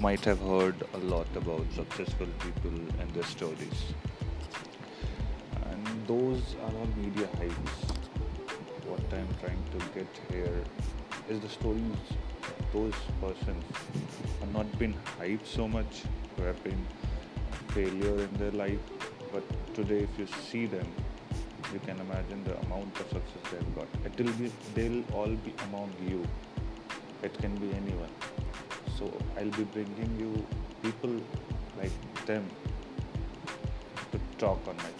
might have heard a lot about successful people and their stories. And those are all media hypes. What I'm trying to get here is the stories those persons have not been hyped so much, who have been failure in their life. But today, if you see them, you can imagine the amount of success they've got. It will be, they'll all be among you. It can be anyone. So I'll be bringing you people like them to talk on my.